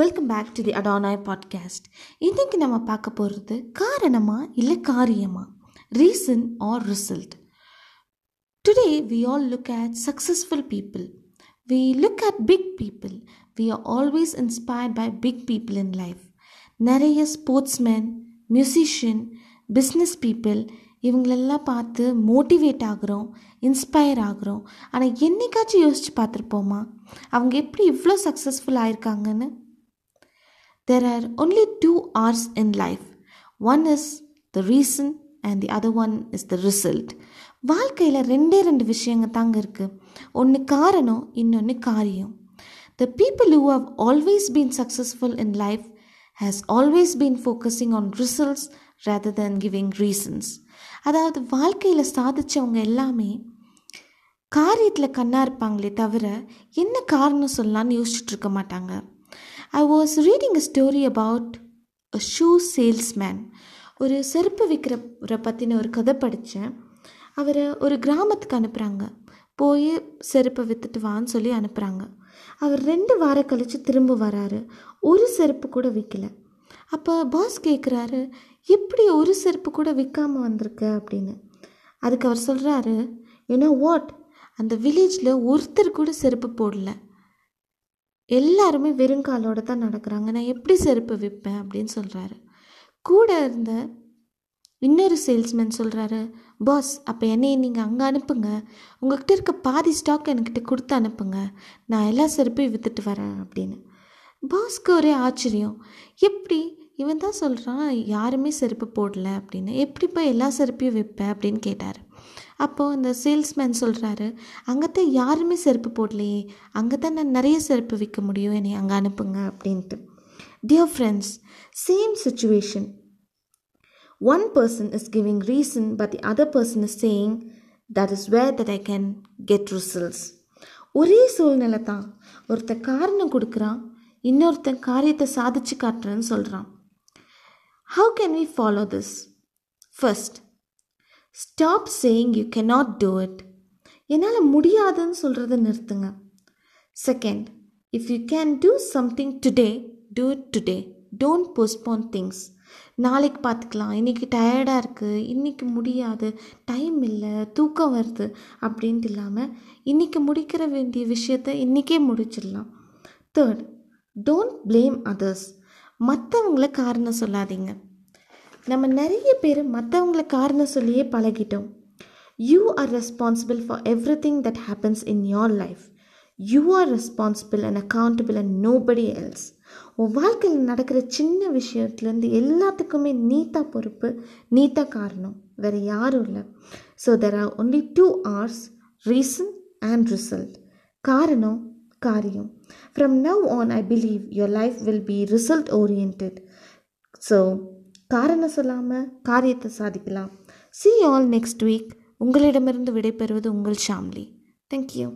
Welcome back to the Adanai podcast இன்றைக்கி நம்ம பார்க்க போகிறது காரணமா இல்லை காரியமா? Reason or result today we all look at successful people we look at big people we are always inspired by big people in life நிறைய sportsman musician business people இவங்களெல்லாம் பார்த்து மோட்டிவேட் ஆகுறோம் இன்ஸ்பயர் ஆகிறோம். ஆனால் என்னைக்காச்சும் யோசித்து பார்த்துருப்போமா? அவங்க எப்படி இவ்வளோ சக்ஸஸ்ஃபுல் ஆயிருக்காங்கன்னு? There are only two R's in life. One is the reason and the other one is the result. வாழ்க்கையில் ரெண்டே ரெண்டு விஷயங்க தாங்க இருக்குது ஒன்று காரணம் இன்னொன்று காரியம் the people who have always been successful in life has always been focusing on results rather than giving reasons அதாவது வாழ்க்கையில் சாதித்தவங்க எல்லாமே காரியத்தில் கண்ணாக இருப்பாங்களே தவிர என்ன காரணம் சொல்லலான்னு யோசிச்சுட்டு இருக்க மாட்டாங்க I was reading a story about a shoe salesman ஒரு செருப்பு விற்கிறவரை பற்றின ஒரு கதை படித்தேன் அவரை ஒரு கிராமத்துக்கு அனுப்புகிறாங்க போய் செருப்பை விற்றுட்டு வான்னு சொல்லி அனுப்புகிறாங்க அவர் ரெண்டு வாரம் கழித்து திரும்ப வராரு. ஒரு செருப்பு கூட விற்கல அப்போ பாஸ் கேட்குறாரு எப்படி ஒரு செருப்பு கூட விற்காமல் வந்திருக்க அப்படின்னு. அதுக்கு அவர் சொல்கிறாரு ஏன்னா வாட் அந்த வில்லேஜில் ஒருத்தர் கூட செருப்பு போடல. எல்லாருமே வெறுங்காலோடு தான் நடக்கிறாங்க. நான் எப்படி செருப்பு விற்பேன் அப்படின்னு சொல்கிறாரு கூட இருந்த இன்னொரு சேல்ஸ்மேன் சொல்கிறாரு பாஸ் அப்போ என்னையை நீங்கள் அங்கே அனுப்புங்க. உங்கள்கிட்ட இருக்க பாதி ஸ்டாக் என்கிட்ட கொடுத்து அனுப்புங்க. நான் எல்லா செருப்பையும் விற்றுட்டு வரேன் அப்படின்னு. பாஸ்க்கு ஒரே ஆச்சரியம். எப்படி? இவன் தான் சொல்கிறான் யாருமே செருப்பு போடல அப்படின்னு. எப்படி போய் எல்லா செருப்பையும் விற்பேன் அப்படின்னு கேட்டார். அப்போது இந்த சேல்ஸ்மேன் சொல்கிறாரு அங்கே தான் யாருமே செருப்பு போடலையே அங்கே தான் நான் நிறைய செருப்பு விற்க முடியும் என்னை அங்கே அனுப்புங்க அப்படின்ட்டு. Dear friends same situation one person is giving reason but the other person is saying that is where that I can get results ஒரே சூழ்நிலை தான். ஒருத்தன் காரணம் கொடுக்குறான் இன்னொருத்தன் காரியத்தை சாதிச்சு காட்டுறேன்னு சொல்கிறான் how can we follow this first stop saying you cannot do it என்னால் முடியாதுன்னு சொல்கிறத நிறுத்துங்க. Second if you can do something today do it today don't postpone things நாளைக்கு பார்த்துக்கலாம். இன்றைக்கி டயர்டாக இருக்குது இன்றைக்கி முடியாது. டைம் இல்லை. தூக்கம் வருது அப்படின்ட்டு இல்லாமல் இன்றைக்கி முடிக்கிற வேண்டிய விஷயத்த இன்றைக்கே முடிச்சிடலாம். தேர்ட் டோன்ட் ப்ளேம் அதர்ஸ் மற்றவங்கள காரணம் சொல்லாதீங்க. நம்ம நிறைய பேர் மற்றவங்கள காரணம் சொல்லியே பழகிட்டோம். You are responsible for everything that happens in your life you are responsible and accountable and nobody else உன் வாழ்க்கையில் நடக்கிற சின்ன விஷயத்துலேருந்து எல்லாத்துக்குமே நீத்தா பொறுப்பு நீத்தா காரணம். வேறு யாரும் இல்லை. So there are only two R's reason and result காரணம் காரியம். From now on I believe your life will be result oriented so காரணம் சொல்லாமல் காரியத்தை சாதிக்கலாம். சி ஆல் நெக்ஸ்ட் வீக் உங்களிடமிருந்து விடைபெறுவது உங்கள் ஷாம்லி. தேங்க்யூ